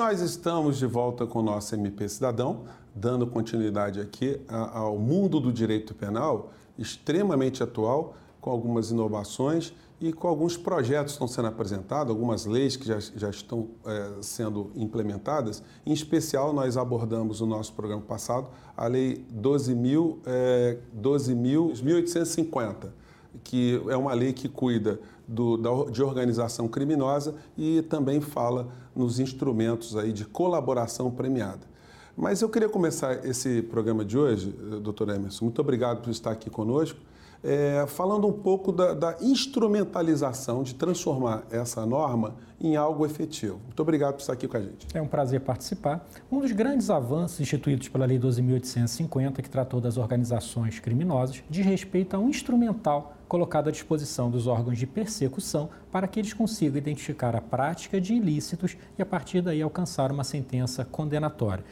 nós estamos de volta com o nosso MP Cidadão, dando continuidade aqui ao mundo do direito penal, extremamente atual, com algumas inovações e com alguns projetos que estão sendo apresentados, algumas leis que já, já estão é, sendo implementadas. Em especial, nós abordamos no nosso programa passado a Lei 12.000, é, 12.850, que é uma lei que cuida do, da, de organização criminosa e também fala nos instrumentos aí de colaboração premiada. Mas eu queria começar esse programa de hoje, doutor Emerson. Muito obrigado por estar aqui conosco é, falando um pouco da, da, instrumentalização de transformar essa norma em algo efetivo. Muito obrigado por estar aqui com a gente. É um prazer participar. Um dos grandes avanços instituídos pela Lei 12.850, que tratou das organizações criminosas, diz respeito a um instrumental colocado à disposição dos órgãos de persecução para que eles consigam identificar a prática de ilícitos e, a partir daí, alcançar uma sentença condenatória.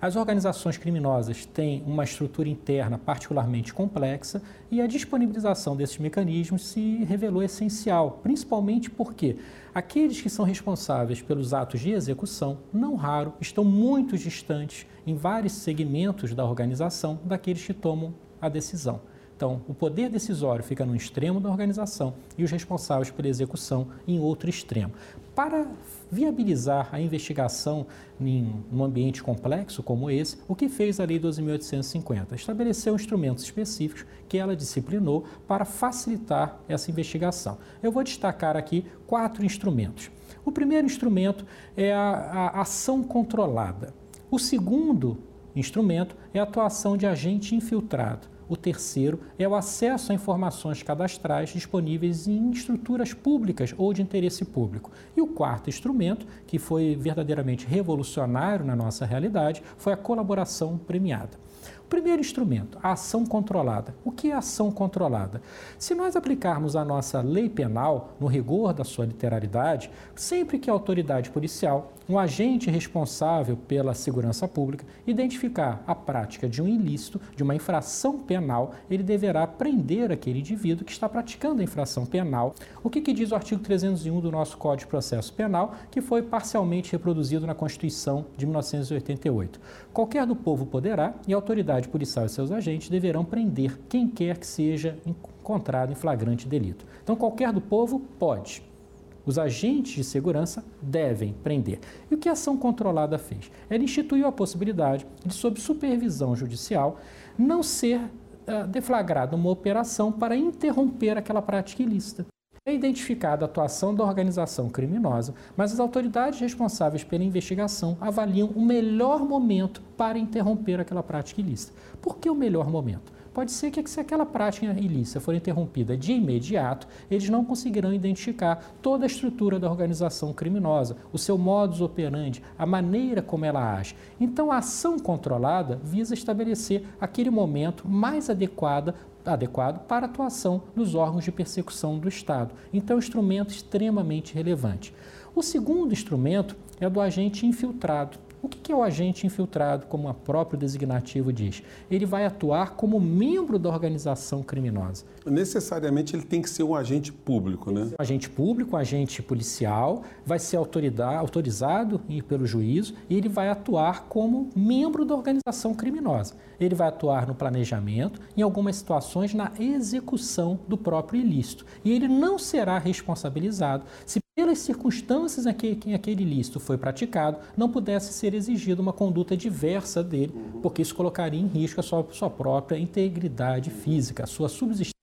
As organizações criminosas têm uma estrutura interna particularmente complexa e a disponibilização desses mecanismos se revelou essencial, principalmente porque aqueles que são responsáveis pelos atos de execução, não raro, estão muito distantes em vários segmentos da organização daqueles que tomam a decisão. Então, o poder decisório fica no extremo da organização e os responsáveis pela execução em outro extremo. Para viabilizar a investigação em um ambiente complexo como esse, o que fez a Lei 12.850? Estabeleceu instrumentos específicos que ela disciplinou para facilitar essa investigação. Eu vou destacar aqui quatro instrumentos. O primeiro instrumento é a, a ação controlada. O segundo instrumento é a atuação de agente infiltrado. O terceiro é o acesso a informações cadastrais disponíveis em estruturas públicas ou de interesse público. E o quarto instrumento, que foi verdadeiramente revolucionário na nossa realidade, foi a colaboração premiada. Primeiro instrumento, a ação controlada. O que é ação controlada? Se nós aplicarmos a nossa lei penal no rigor da sua literalidade, sempre que a autoridade policial, um agente responsável pela segurança pública, identificar a prática de um ilícito, de uma infração penal, ele deverá prender aquele indivíduo que está praticando a infração penal. O que, que diz o artigo 301 do nosso Código de Processo Penal, que foi parcialmente reproduzido na Constituição de 1988? Qualquer do povo poderá, e a autoridade autoridade policial e seus agentes deverão prender quem quer que seja encontrado em flagrante delito. Então, qualquer do povo pode. Os agentes de segurança devem prender. E o que a ação controlada fez? Ela instituiu a possibilidade de, sob supervisão judicial, não ser uh, deflagrada uma operação para interromper aquela prática ilícita. É identificada a atuação da organização criminosa, mas as autoridades responsáveis pela investigação avaliam o melhor momento para interromper aquela prática ilícita. Por que o melhor momento? Pode ser que se aquela prática ilícita for interrompida de imediato, eles não conseguirão identificar toda a estrutura da organização criminosa, o seu modus operandi, a maneira como ela age. Então, a ação controlada visa estabelecer aquele momento mais adequado adequado para a atuação dos órgãos de persecução do Estado. Então, é um instrumento extremamente relevante. O segundo instrumento é do agente infiltrado. O que é o agente infiltrado, como o próprio designativo diz? Ele vai atuar como membro da organização criminosa. Necessariamente ele tem que ser um agente público, né? Um agente público, um agente policial, vai ser autorizado pelo juízo e ele vai atuar como membro da organização criminosa. Ele vai atuar no planejamento, em algumas situações na execução do próprio ilícito. E ele não será responsabilizado se pelas circunstâncias em que, aquele ilícito foi praticado, não pudesse ser exigida uma conduta diversa dele, porque isso colocaria em risco a sua, sua própria integridade física, a sua subsistência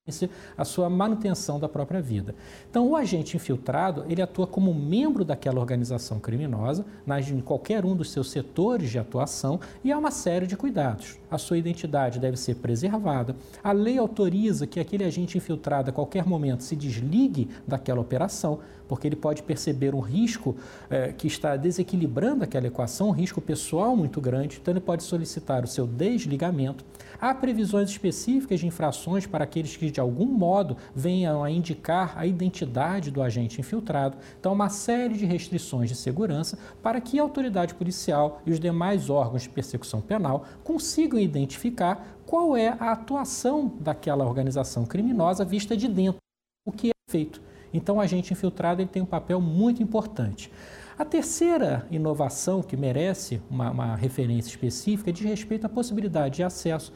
a sua manutenção da própria vida. Então, o agente infiltrado, ele atua como membro daquela organização criminosa, em qualquer um dos seus setores de atuação, e há uma série de cuidados. A sua identidade deve ser preservada. A lei autoriza que aquele agente infiltrado, a qualquer momento, se desligue daquela operação, porque ele pode perceber um risco eh, que está desequilibrando aquela equação, um risco pessoal muito grande, então ele pode solicitar o seu desligamento. Há previsões específicas de infrações para aqueles que de algum modo venham a indicar a identidade do agente infiltrado. Então, uma série de restrições de segurança para que a autoridade policial e os demais órgãos de persecução penal consigam identificar qual é a atuação daquela organização criminosa vista de dentro, o que é feito. Então, o agente infiltrado ele tem um papel muito importante. A terceira inovação que merece uma, uma referência específica diz respeito à possibilidade de acesso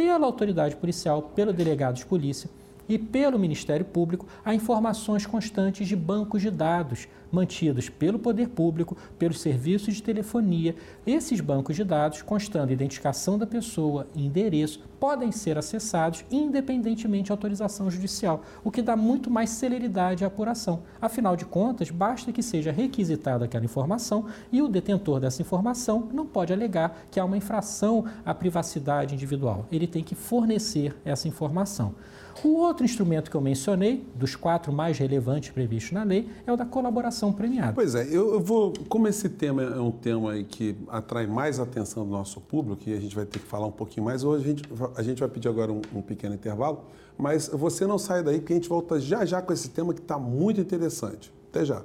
pela autoridade policial, pelo delegado de polícia, e pelo Ministério Público a informações constantes de bancos de dados mantidos pelo poder público, pelos serviços de telefonia. Esses bancos de dados, constando identificação da pessoa e endereço, podem ser acessados independentemente de autorização judicial, o que dá muito mais celeridade à apuração. Afinal de contas, basta que seja requisitada aquela informação e o detentor dessa informação não pode alegar que há uma infração à privacidade individual. Ele tem que fornecer essa informação. O outro instrumento que eu mencionei, dos quatro mais relevantes previstos na lei, é o da colaboração premiada. Pois é, eu, vou, como esse tema é um tema que atrai mais atenção do nosso público, e a gente vai ter que falar um pouquinho mais, hoje a gente, a gente vai pedir agora um, um pequeno intervalo, mas você não sai daí, porque a gente volta já já com esse tema que está muito interessante. Até já.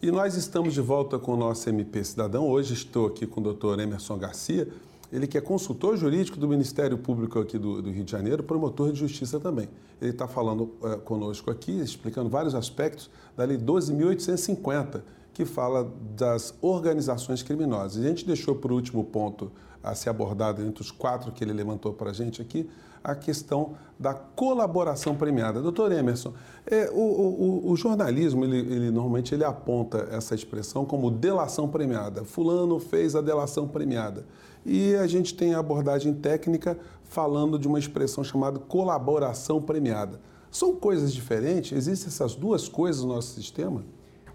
E nós estamos de volta com o nosso MP Cidadão. Hoje estou aqui com o Dr. Emerson Garcia, ele que é consultor jurídico do Ministério Público aqui do, do Rio de Janeiro, promotor de justiça também. Ele está falando uh, conosco aqui, explicando vários aspectos da Lei 12.850, que fala das organizações criminosas. E a gente deixou por último ponto a ser abordado entre os quatro que ele levantou para a gente aqui, a questão da colaboração premiada. Doutor Emerson, é, o, o, o, jornalismo, ele, ele, normalmente ele aponta essa expressão como delação premiada. Fulano fez a delação premiada. E a gente tem a abordagem técnica falando de uma expressão chamada colaboração premiada. São coisas diferentes? Existem essas duas coisas no nosso sistema?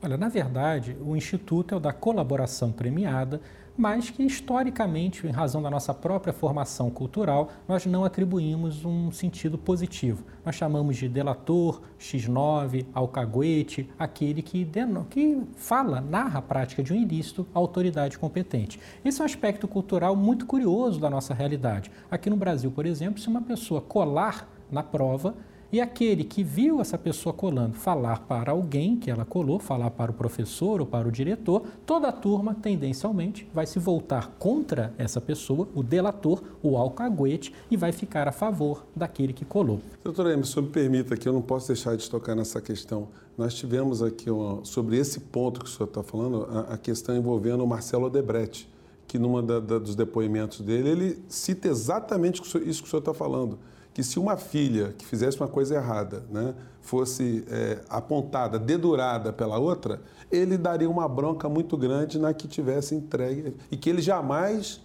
Olha, na verdade, o Instituto é o da colaboração premiada, mas que historicamente, em razão da nossa própria formação cultural, nós não atribuímos um sentido positivo. Nós chamamos de delator, X9, alcaguete, aquele que, que fala, narra a prática de um ilícito à autoridade competente. Esse é um aspecto cultural muito curioso da nossa realidade. Aqui no Brasil, por exemplo, se uma pessoa colar na prova, e aquele que viu essa pessoa colando falar para alguém que ela colou, falar para o professor ou para o diretor, toda a turma tendencialmente vai se voltar contra essa pessoa, o delator, o alcaguete, e vai ficar a favor daquele que colou. Doutora Emerson, me permita que eu não posso deixar de tocar nessa questão. Nós tivemos aqui uma, sobre esse ponto que o senhor está falando, a, a, questão envolvendo o Marcelo Odebrecht, que numa da, da, dos depoimentos dele, ele cita exatamente isso que o senhor está falando que se uma filha que fizesse uma coisa errada né, fosse é, apontada, dedurada pela outra, ele daria uma bronca muito grande na que tivesse entregue e que ele jamais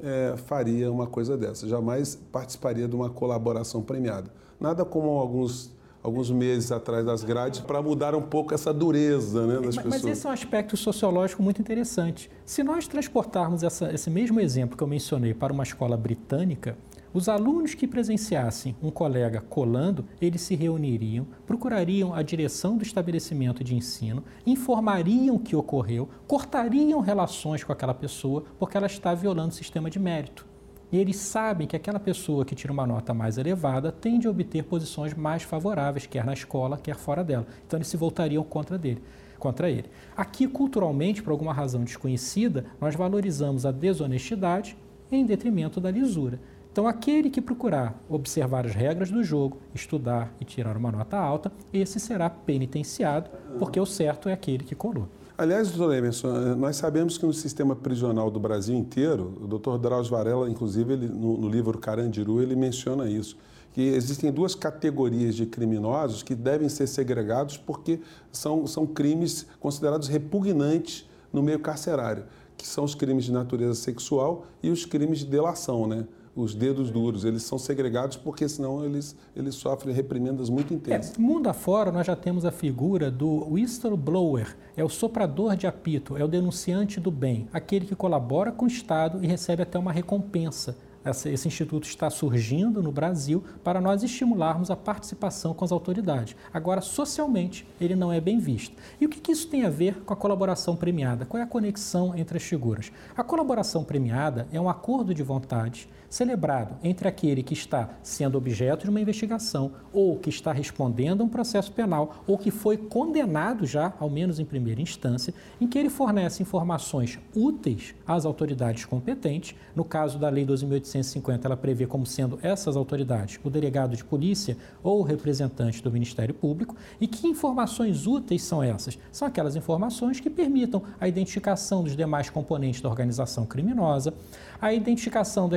é, faria uma coisa dessa, jamais participaria de uma colaboração premiada. Nada como alguns alguns meses atrás das grades para mudar um pouco essa dureza né, das mas, pessoas. Mas esse é um aspecto sociológico muito interessante. Se nós transportarmos essa, esse mesmo exemplo que eu mencionei para uma escola britânica, os alunos que presenciassem um colega colando, eles se reuniriam, procurariam a direção do estabelecimento de ensino, informariam o que ocorreu, cortariam relações com aquela pessoa porque ela está violando o sistema de mérito. E eles sabem que aquela pessoa que tira uma nota mais elevada tende a obter posições mais favoráveis, quer na escola, quer fora dela. Então eles se voltariam contra dele contra ele. Aqui, culturalmente, por alguma razão desconhecida, nós valorizamos a desonestidade em detrimento da lisura. Então, aquele que procurar observar as regras do jogo, estudar e tirar uma nota alta, esse será penitenciado, porque o certo é aquele que colou. Aliás, doutor Emerson, nós sabemos que no sistema prisional do Brasil inteiro, o doutor Drauzio Varela, inclusive, ele, no, no livro Carandiru, ele menciona isso, que existem duas categorias de criminosos que devem ser segregados porque são, são crimes considerados repugnantes no meio carcerário, que são os crimes de natureza sexual e os crimes de delação, né? Os dedos duros, eles são segregados porque senão eles, eles sofrem reprimendas muito intensas. É, mundo afora, nós já temos a figura do whistleblower, é o soprador de apito, é o denunciante do bem, aquele que colabora com o Estado e recebe até uma recompensa. Esse instituto está surgindo no Brasil para nós estimularmos a participação com as autoridades. Agora, socialmente, ele não é bem visto. E o que isso tem a ver com a colaboração premiada? Qual é a conexão entre as figuras? A colaboração premiada é um acordo de vontade celebrado entre aquele que está sendo objeto de uma investigação ou que está respondendo a um processo penal ou que foi condenado já, ao menos em primeira instância, em que ele fornece informações úteis às autoridades competentes. No caso da Lei 12.850, ela prevê como sendo essas autoridades o delegado de polícia ou o representante do Ministério Público. E que informações úteis são essas? São aquelas informações que permitam a identificação dos demais componentes da organização criminosa, a identificação da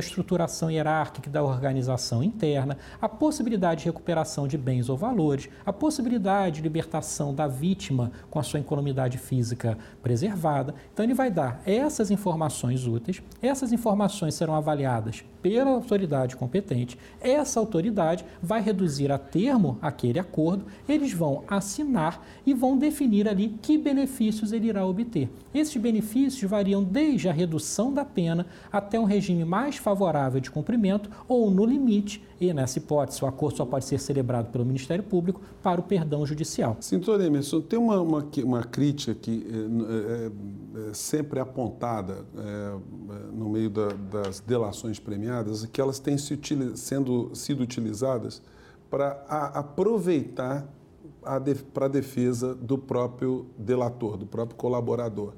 hierárquica da organização interna, a possibilidade de recuperação de bens ou valores, a possibilidade de libertação da vítima com a sua incolumidade física preservada. Então, ele vai dar essas informações úteis, essas informações serão avaliadas pela autoridade competente, essa autoridade vai reduzir a termo aquele acordo, eles vão assinar e vão definir ali que benefícios ele irá obter. Esses benefícios variam desde a redução da pena até um regime mais favorável de cumprimento ou, no limite, e nessa hipótese o acordo só pode ser celebrado pelo Ministério Público para o perdão judicial. Senhor Emerson, tem uma, uma, uma crítica que é, é, é sempre apontada é, no meio da, das delações premiadas, que elas têm se sendo, sido utilizadas para aproveitar para a defesa do próprio delator, do próprio colaborador.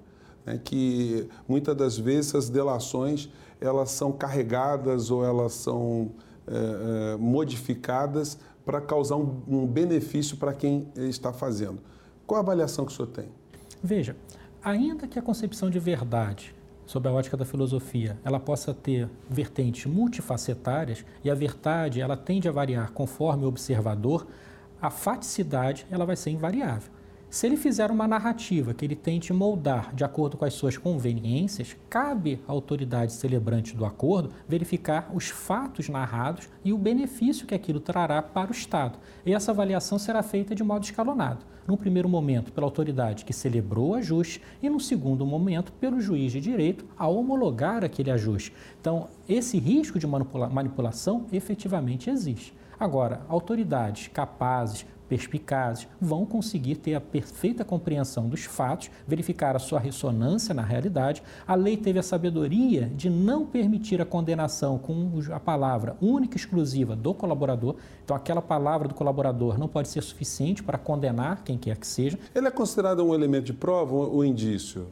Né? Que muitas das vezes as delações elas são carregadas ou elas são é, é, modificadas para causar um, um benefício para quem está fazendo. Qual a avaliação que o senhor tem? Veja, ainda que a concepção de verdade sob a ótica da filosofia, ela possa ter vertentes multifacetárias e a verdade ela tende a variar conforme o observador, a faticidade ela vai ser invariável. Se ele fizer uma narrativa que ele tente moldar de acordo com as suas conveniências, cabe à autoridade celebrante do acordo verificar os fatos narrados e o benefício que aquilo trará para o Estado. E essa avaliação será feita de modo escalonado. Num primeiro momento, pela autoridade que celebrou o ajuste, e no segundo momento, pelo juiz de direito a homologar aquele ajuste. Então, esse risco de manipula manipulação efetivamente existe. Agora, autoridades capazes, perspicazes, vão conseguir ter a perfeita compreensão dos fatos, verificar a sua ressonância na realidade. A lei teve a sabedoria de não permitir a condenação com a palavra única e exclusiva do colaborador. Então, aquela palavra do colaborador não pode ser suficiente para condenar quem quer que seja. Ele é considerado um elemento de prova ou indício?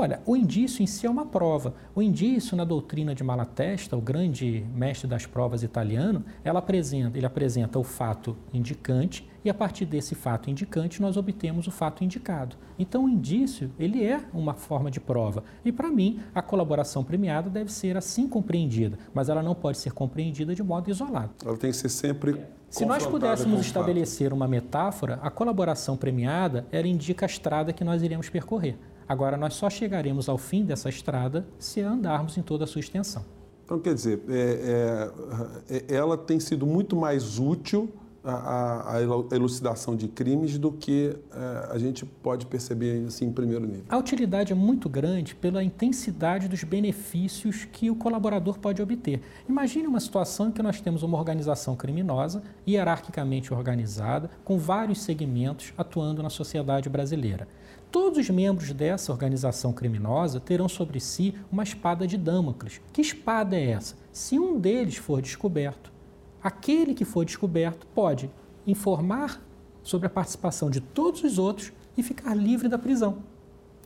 Olha, o indício em si é uma prova. O indício na doutrina de Malatesta, o grande mestre das provas italiano, ela apresenta, ele apresenta o fato indicante e a partir desse fato indicante nós obtemos o fato indicado. Então o indício, ele é uma forma de prova. E para mim, a colaboração premiada deve ser assim compreendida, mas ela não pode ser compreendida de modo isolado. Ela tem que ser sempre se nós pudéssemos estabelecer uma metáfora, a colaboração premiada ela indica a estrada que nós iremos percorrer. Agora, nós só chegaremos ao fim dessa estrada se andarmos em toda a sua extensão. Então, quer dizer, é, é, é ela tem sido muito mais útil a, a, elucidação de crimes do que é, a gente pode perceber assim, em primeiro nível. A utilidade é muito grande pela intensidade dos benefícios que o colaborador pode obter. Imagine uma situação em que nós temos uma organização criminosa, hierarquicamente organizada, com vários segmentos atuando na sociedade brasileira. Todos os membros dessa organização criminosa terão sobre si uma espada de Damocles. Que espada é essa? Se um deles for descoberto, aquele que for descoberto pode informar sobre a participação de todos os outros e ficar livre da prisão.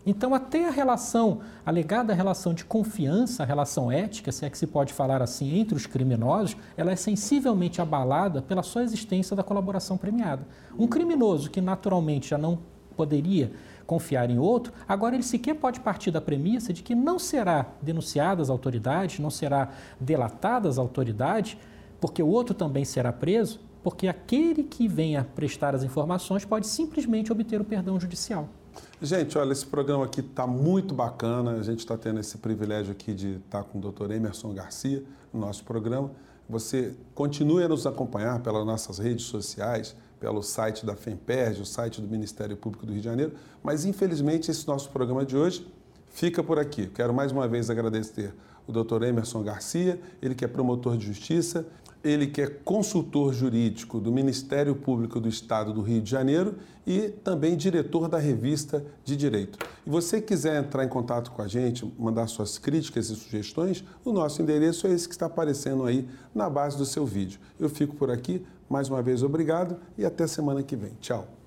Então, até a relação, a alegada relação de confiança, a relação ética, se é que se pode falar assim, entre os criminosos, ela é sensivelmente abalada pela só existência da colaboração premiada. Um criminoso que naturalmente já não poderia confiar em outro, agora ele sequer pode partir da premissa de que não será denunciado às autoridades, não será delatado às autoridades, porque o outro também será preso, porque aquele que venha prestar as informações pode simplesmente obter o perdão judicial. Gente, olha, esse programa aqui está muito bacana. A gente está tendo esse privilégio aqui de estar tá com o Dr. Emerson Garcia no nosso programa. Você continue a nos acompanhar pelas nossas redes sociais, pelo site da FEMPERG, o site do Ministério Público do Rio de Janeiro, mas infelizmente esse nosso programa de hoje fica por aqui. Quero mais uma vez agradecer o Dr. Emerson Garcia, ele que é promotor de justiça, Ele que é consultor jurídico do Ministério Público do Estado do Rio de Janeiro e também diretor da revista de Direito. E você quiser entrar em contato com a gente, mandar suas críticas e sugestões, o nosso endereço é esse que está aparecendo aí na base do seu vídeo. Eu fico por aqui, mais uma vez obrigado e até semana que vem. Tchau.